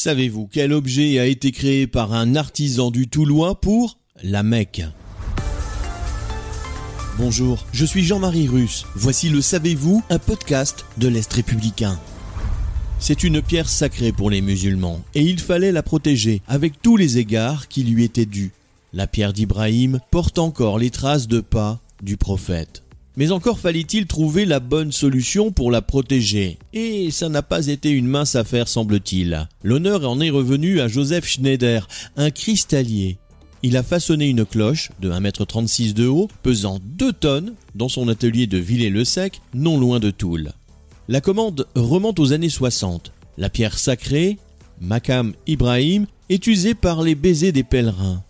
Savez-vous quel objet a été créé par un artisan du Toulois pour la Mecque? Bonjour, je suis Jean-Marie Russe. Voici le Savez-vous, un podcast de l'Est républicain. C'est une pierre sacrée pour les musulmans, et il fallait la protéger avec tous les égards qui lui étaient dus. La pierre d'Ibrahim porte encore les traces de pas du prophète. Mais encore fallait-il trouver la bonne solution pour la protéger. Et ça n'a pas été une mince affaire semble-t-il. L'honneur en est revenu à Joseph Schneider, un cristallier il a façonné une cloche de 1m36 de haut, pesant 2 tonnes, dans son atelier de Villers-le-Sec, non loin de Toul. La commande remonte aux années 60. La pierre sacrée, Makam Ibrahim, est usée par les baisers des pèlerins.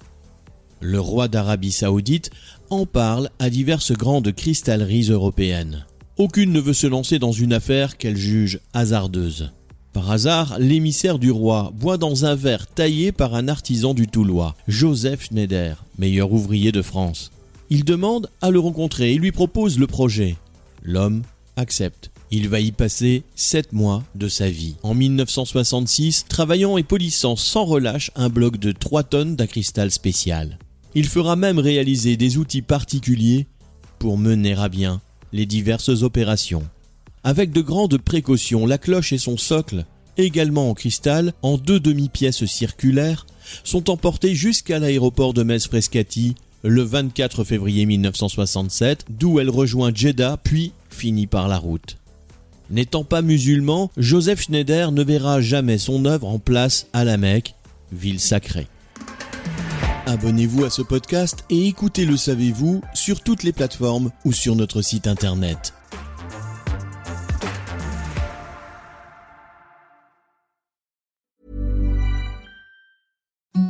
Le roi d'Arabie saoudite en parle à diverses grandes cristalleries européennes. Aucune ne veut se lancer dans une affaire qu'elle juge hasardeuse. Par hasard, l'émissaire du roi boit dans un verre taillé par un artisan du Toulois, Joseph Schneider, meilleur ouvrier de France. Il demande à le rencontrer et lui propose le projet. L'homme accepte. Il va y passer sept mois de sa vie. En 1966, travaillant et polissant sans relâche un bloc de 3 tonnes d'un cristal spécial. Il fera même réaliser des outils particuliers pour mener à bien les diverses opérations. Avec de grandes précautions, la cloche et son socle, également en cristal, en deux demi-pièces circulaires, sont emportés jusqu'à l'aéroport de Metz-Frescati le 24 février 1967, d'où elle rejoint Jeddah puis finit par la route. N'étant pas musulman, Joseph Schneider ne verra jamais son œuvre en place à la Mecque, ville sacrée. Abonnez-vous à ce podcast et écoutez Le Savez-vous sur toutes les plateformes ou sur notre site internet.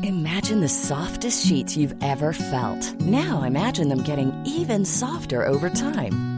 Imagine the softest sheets you've ever felt. Now imagine them getting even softer over time.